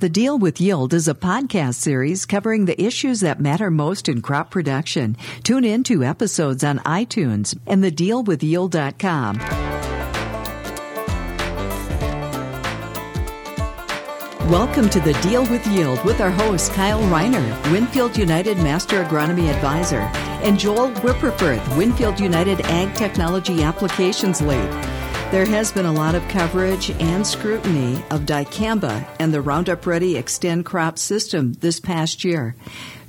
The Deal with Yield is a podcast series covering the issues that matter most in crop production. Tune in to episodes on iTunes and thedealwithyield.com. Welcome to the Deal with Yield with our host Kyle Reiner, WinField United Master Agronomy Advisor, and Joel Wipperfurth, WinField United Ag Technology Applications Lead. There has been a lot of coverage and scrutiny of dicamba and the Roundup Ready Xtend crop system this past year.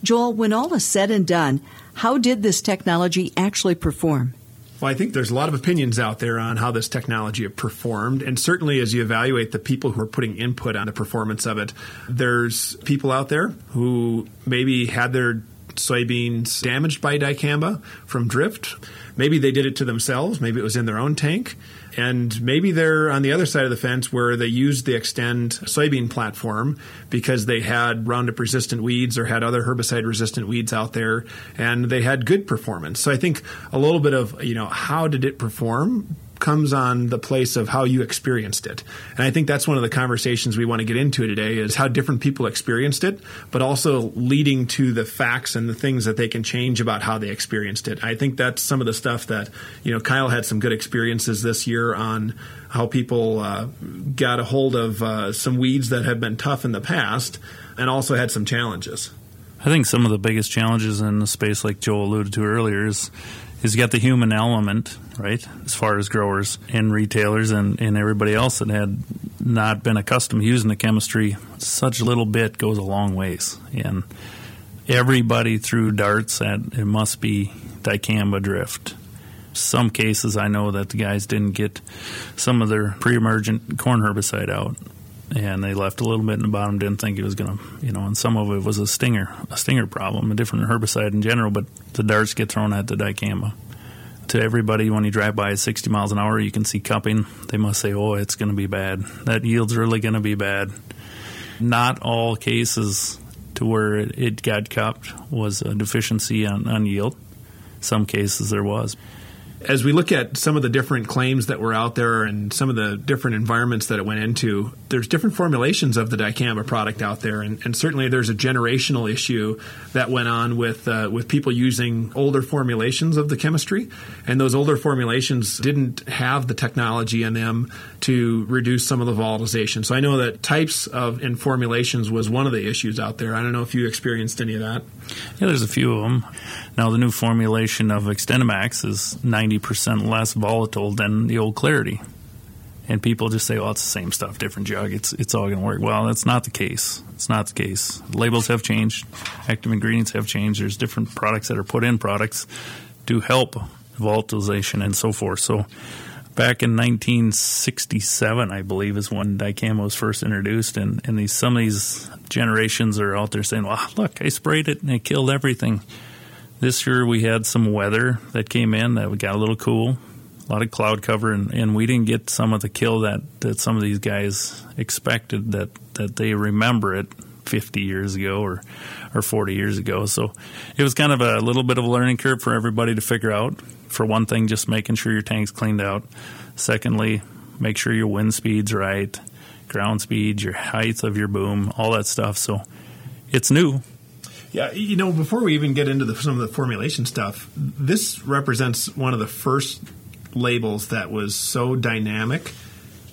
Joel, when all is said and done, how did this technology actually perform? Well, I think there's a lot of opinions out there on how this technology performed. And certainly as you evaluate the people who are putting input on the performance of it, there's people out there who maybe had their soybeans damaged by dicamba from drift. Maybe they did it to themselves. Maybe it was in their own tank. And maybe they're on the other side of the fence where they used the Xtend soybean platform because they had Roundup resistant weeds or had other herbicide resistant weeds out there and they had good performance. So I think a little bit of, you know, how did it perform comes on the place of how you experienced it. And I think that's one of the conversations we want to get into today is how different people experienced it, but also leading to the facts and the things that they can change about how they experienced it. I think that's some of the stuff that, you know, Kyle had some good experiences this year on how people uh, got a hold of uh, some weeds that have been tough in the past and also had some challenges. I think some of the biggest challenges in the space, like Joe alluded to earlier, is is you got the human element, right? As far as growers and retailers and, and everybody else that had not been accustomed to using the chemistry, such a little bit goes a long ways. And everybody threw darts at it must be dicamba drift. Some cases I know that the guys didn't get some of their pre emergent corn herbicide out and they left a little bit in the bottom. Didn't think it was going to, you know, and some of it was a Stinger, a Stinger problem, a different herbicide in general. But the darts get thrown at the dicamba. To everybody, when you drive by at 60 miles an hour, you can see cupping. They must say, "Oh, it's going to be bad. That yield's really going to be bad." Not all cases to where it, got cupped was a deficiency on, on yield. Some cases there was as we look at some of the different claims that were out there and some of the different environments that it went into, there's different formulations of the dicamba product out there, and, and certainly there's a generational issue that went on with uh, with people using older formulations of the chemistry, and those older formulations didn't have the technology in them to reduce some of the volatilization. So I know that types of and formulations was one of the issues out there. I don't know if you experienced any of that. Yeah, there's a few of them. Now the new formulation of XtendiMax is 90% less volatile than the old Clarity. And people just say, "Well, it's the same stuff, different jug. It's it's all going to work." Well, that's not the case. It's not the case. Labels have changed. Active ingredients have changed. There's different products that are put in products to help volatilization and so forth. So back in 1967, I believe, is when dicamba was first introduced, and and these some of these generations are out there saying, "Well, look, I sprayed it and it killed everything." This year we had some weather that came in that got a little cool, a lot of cloud cover, and, and we didn't get some of the kill that, that some of these guys expected that that they remember it 50 years ago or or 40 years ago. So it was kind of a little bit of a learning curve for everybody to figure out. For one thing, just making sure your tank's cleaned out. Secondly, make sure your wind speed's right, ground speed, your height of your boom, all that stuff. So it's new. Yeah, you know, before we even get into the, some of the formulation stuff, this represents one of the first labels that was so dynamic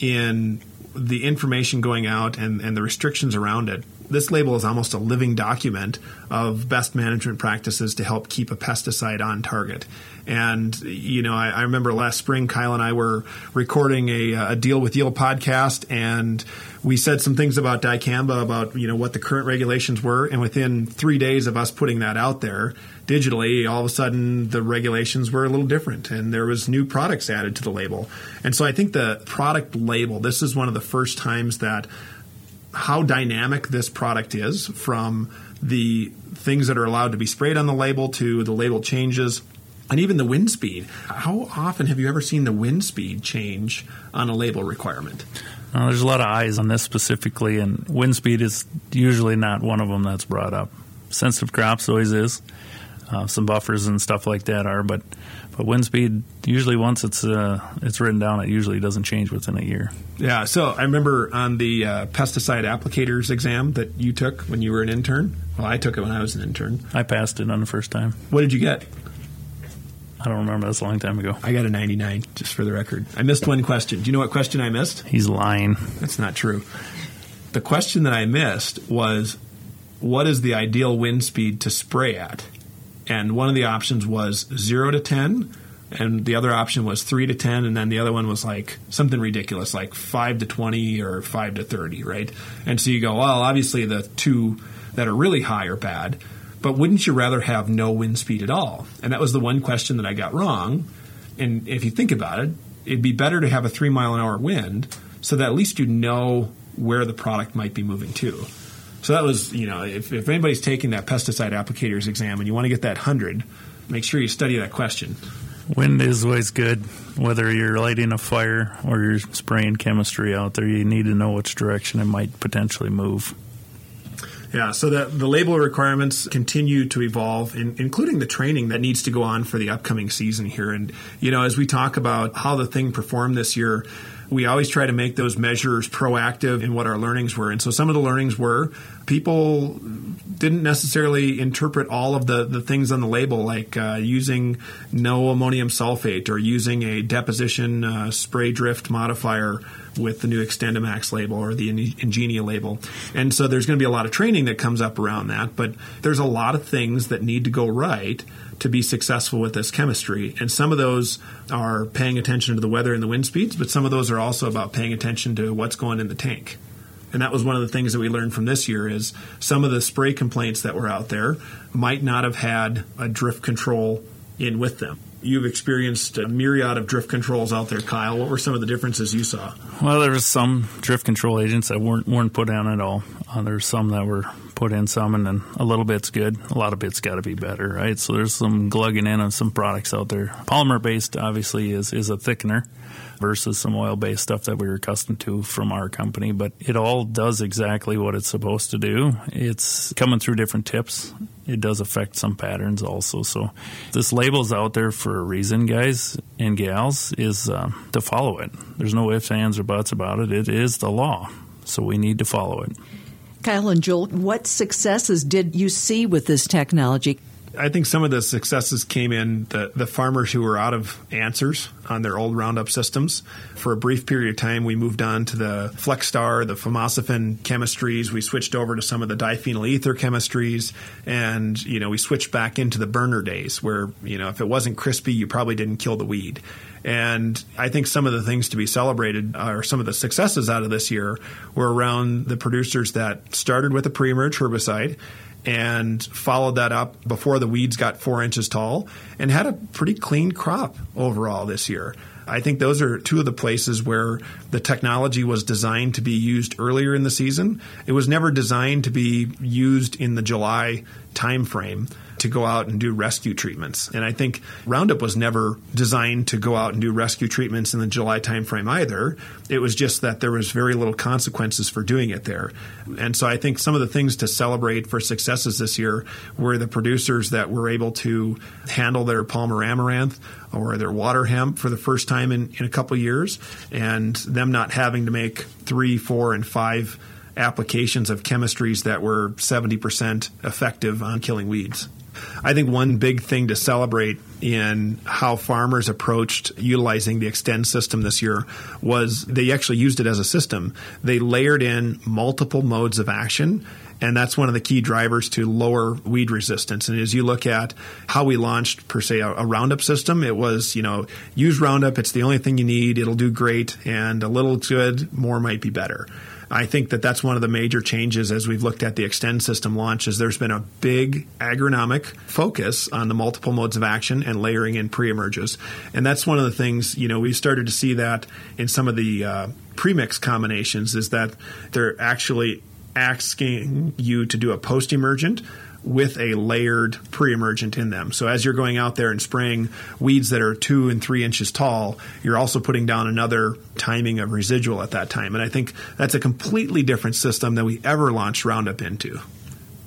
in the information going out and, and the restrictions around it this label is almost a living document of best management practices to help keep a pesticide on target. And, you know, I, I remember last spring, Kyle and I were recording a, a, Deal with Yield podcast, and we said some things about dicamba, about, you know, what the current regulations were. And within three days of us putting that out there digitally, all of a sudden the regulations were a little different and there was new products added to the label. And so I think the product label, this is one of the first times that how dynamic this product is from the things that are allowed to be sprayed on the label to the label changes and even the wind speed. How often have you ever seen the wind speed change on a label requirement? Uh, there's a lot of eyes on this specifically, and wind speed is usually not one of them that's brought up. Sensitive crops always is. Uh, some buffers and stuff like that are. But but wind speed usually once it's uh, it's written down, it usually doesn't change within a year. Yeah. So I remember on the uh, pesticide applicators exam that you took when you were an intern. Well, I took it when I was an intern. I passed it on the first time. What did you get? I don't remember. That's a long time ago. I got a 99, just for the record. I missed one question. Do you know what question I missed? He's lying. That's not true. The question that I missed was what is the ideal wind speed to spray at? And one of the options was 0 to 10, and the other option was 3 to 10, and then the other one was like something ridiculous, like 5 to 20 or 5 to 30, right? And so you go, well, obviously the two that are really high are bad. But wouldn't you rather have no wind speed at all? And that was the one question that I got wrong. And if you think about it, it'd be better to have a three mile an hour wind so that at least you know where the product might be moving to. So that was, you know, if, if anybody's taking that pesticide applicators exam and you want to get that 100, make sure you study that question. Wind is always good. Whether you're lighting a fire or you're spraying chemistry out there, you need to know which direction it might potentially move. Yeah, so the, the label requirements continue to evolve, in, including the training that needs to go on for the upcoming season here. And, you know, as we talk about how the thing performed this year, we always try to make those measures proactive in what our learnings were. And so some of the learnings were people didn't necessarily interpret all of the, the things on the label, like uh, using no ammonium sulfate or using a deposition uh, spray drift modifier with the new XtendiMax label or the Engenia label. And so there's going to be a lot of training that comes up around that, but there's a lot of things that need to go right to be successful with this chemistry. And some of those are paying attention to the weather and the wind speeds, but some of those are also about paying attention to what's going in the tank. And that was one of the things that we learned from this year is some of the spray complaints that were out there might not have had a drift control in with them. You've experienced a myriad of drift controls out there, Kyle. What were some of the differences you saw? Well, there was some drift control agents that weren't weren't put on at all. Uh, there's some that were put in some, and then a little bit's good. A lot of bit's got to be better, right? So there's some glugging in on some products out there. Polymer based, obviously, is is a thickener versus some oil based stuff that we were accustomed to from our company. But it all does exactly what it's supposed to do. It's coming through different tips. It does affect some patterns also. So this label's out there for a reason, guys and gals, is uh, to follow it. There's no ifs, ands, or buts about it. It is the law. So we need to follow it. Kyle and Joel, what successes did you see with this technology? I think some of the successes came in the, the farmers who were out of answers on their old Roundup systems. For a brief period of time, we moved on to the Flexstar, the fomesafen chemistries. We switched over to some of the diphenyl ether chemistries, and you know we switched back into the burner days where you know if it wasn't crispy, you probably didn't kill the weed. And I think some of the things to be celebrated are some of the successes out of this year were around the producers that started with a pre-emerge herbicide and followed that up before the weeds got four inches tall and had a pretty clean crop overall this year. I think those are two of the places where the technology was designed to be used earlier in the season. It was never designed to be used in the July timeframe to go out and do rescue treatments. And I think Roundup was never designed to go out and do rescue treatments in the July timeframe either. It was just that there was very little consequences for doing it there. And so I think some of the things to celebrate for successes this year were the producers that were able to handle their Palmer amaranth or their water hemp for the first time in, in a couple years and them not having to make three, four, and five applications of chemistries that were 70% effective on killing weeds. I think one big thing to celebrate in how farmers approached utilizing the Xtend system this year was they actually used it as a system. They layered in multiple modes of action and that's one of the key drivers to lower weed resistance. And as you look at how we launched per se a, a, Roundup system, it was you know use Roundup. It's the only thing you need. It'll do great, and a little good, more might be better. I think that that's one of the major changes as we've looked at the Xtend system launch is there's been a big agronomic focus on the multiple modes of action and layering in pre-emerges. And that's one of the things, you know, we started to see that in some of the uh, premix combinations is that they're actually asking you to do a post-emergent with a layered pre-emergent in them. So as you're going out there and spraying weeds that are two and three inches tall, you're also putting down another timing of residual at that time. And I think that's a completely different system than we ever launched Roundup into.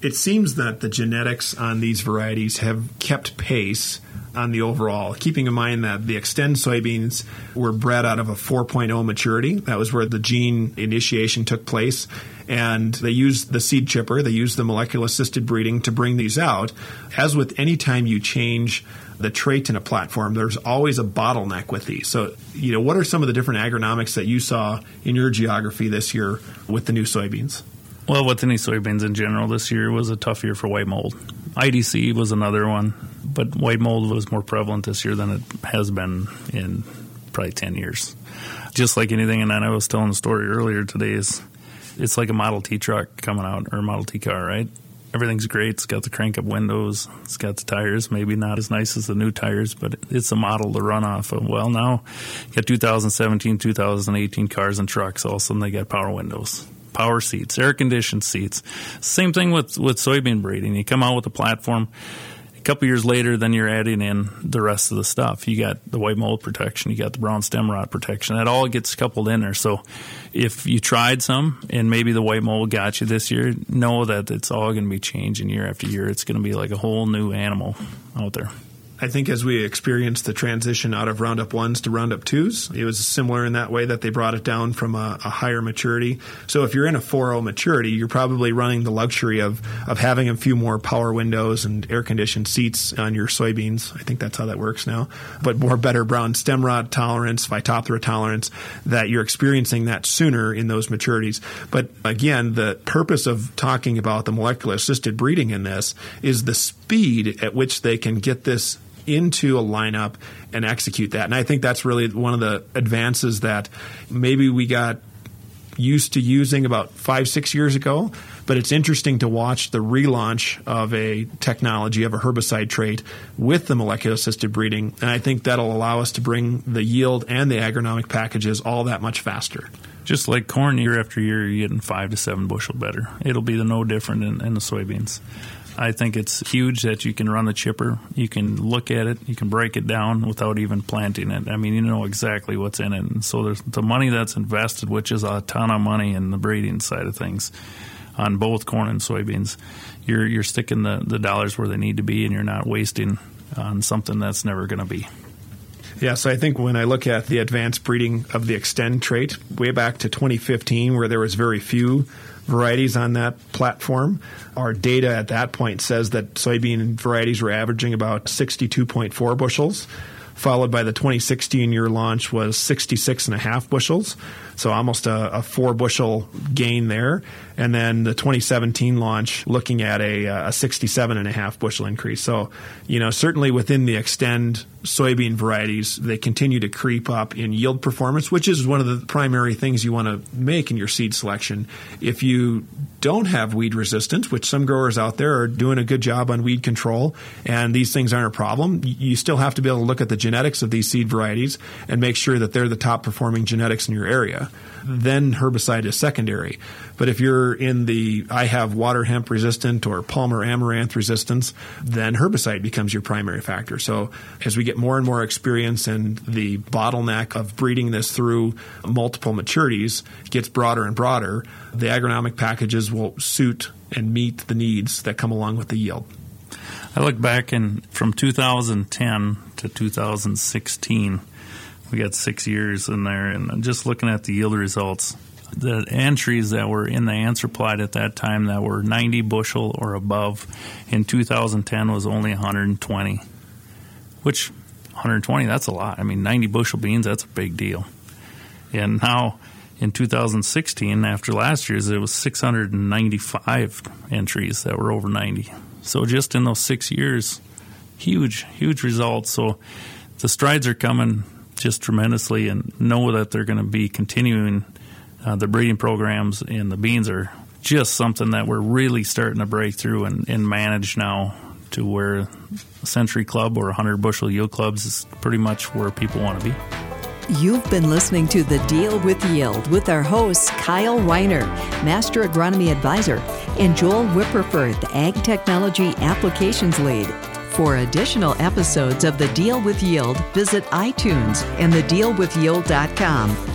It seems that the genetics on these varieties have kept pace on the overall, keeping in mind that the Xtend soybeans were bred out of a 4.0 maturity. That was where the gene initiation took place. And they used the seed chipper, they used the molecular assisted breeding to bring these out. As with any time you change the trait in a platform, there's always a bottleneck with these. So, you know, what are some of the different agronomics that you saw in your geography this year with the new soybeans? Well, with any soybeans in general, this year was a tough year for white mold. IDC was another one, but white mold was more prevalent this year than it has been in probably 10 years. Just like anything, and I was telling the story earlier today, is it's like a Model T truck coming out or a Model T car, right? Everything's great. It's got the crank up windows. It's got the tires, maybe not as nice as the new tires, but it's a model to run off of. Well, now you got 2017, 2018 cars and trucks. All of a sudden, they got power windows power seats, air conditioned seats. Same thing with, with soybean breeding. You come out with a platform. A couple years later, then you're adding in the rest of the stuff. You got the white mold protection, you got the brown stem rot protection. That all gets coupled in there. So, if you tried some and maybe the white mold got you this year, know that it's all going to be changing year after year. It's going to be like a whole new animal out there. I think as we experienced the transition out of Roundup 1s to Roundup 2s, it was similar in that way that they brought it down from a, a higher maturity. So if you're in a 4.0 maturity, you're probably running the luxury of, of having a few more power windows and air conditioned seats on your soybeans. I think that's how that works now. But more better brown stem rot tolerance, Phytophthora tolerance, that you're experiencing that sooner in those maturities. But again, the purpose of talking about the molecular assisted breeding in this is the speed at which they can get this into a lineup and execute that. And I think that's really one of the advances that maybe we got used to using about five, six years ago. But it's interesting to watch the relaunch of a technology, of a herbicide trait with the molecular assisted breeding. And I think that'll allow us to bring the yield and the agronomic packages all that much faster. Just like corn, year after year, you're getting five to seven bushel better. It'll be no different in, in the soybeans. I think it's huge that you can run the chipper. You can look at it. You can break it down without even planting it. I mean, you know exactly what's in it. And so there's the money that's invested, which is a ton of money in the breeding side of things on both corn and soybeans. You're you're sticking the, the dollars where they need to be, and you're not wasting on something that's never going to be. Yeah, so I think when I look at the advanced breeding of the Xtend trait, way back to 2015, where there was very few varieties on that platform. Our data at that point says that soybean varieties were averaging about 62.4 bushels, followed by the 2016 year launch was 66 and a half bushels. So almost a, a, four bushel gain there. And then the 2017 launch looking at a, a 67 and a half bushel increase. So, you know, certainly within the Xtend soybean varieties, they continue to creep up in yield performance, which is one of the primary things you want to make in your seed selection. If you don't have weed resistance, which some growers out there are doing a good job on weed control, and these things aren't a problem, you still have to be able to look at the genetics of these seed varieties and make sure that they're the top performing genetics in your area then herbicide is secondary. But if you're in the I have water hemp resistant or Palmer amaranth resistance, then herbicide becomes your primary factor. So as we get more and more experience and the bottleneck of breeding this through multiple maturities gets broader and broader, the agronomic packages will suit and meet the needs that come along with the yield. I look back in from 2010 to 2016 we got six years in there, and just looking at the yield results, the entries that were in the answer plot at that time that were 90 bushel or above in 2010 was only 120, which 120 that's a lot. I mean, 90 bushel beans that's a big deal. And now in 2016, after last year's, it was 695 entries that were over 90. So just in those six years, huge, huge results. So the strides are coming just tremendously and know that they're going to be continuing uh, the breeding programs and the beans are just something that we're really starting to break through and, and manage now to where century club or 100 bushel yield clubs is pretty much where people want to be. You've been listening to The Deal with Yield with our hosts Kyle Reiner, Master Agronomy Advisor, and Joel Wipperfurth, Ag Technology Applications Lead. For additional episodes of The Deal with Yield, visit iTunes and thedealwithyield.com.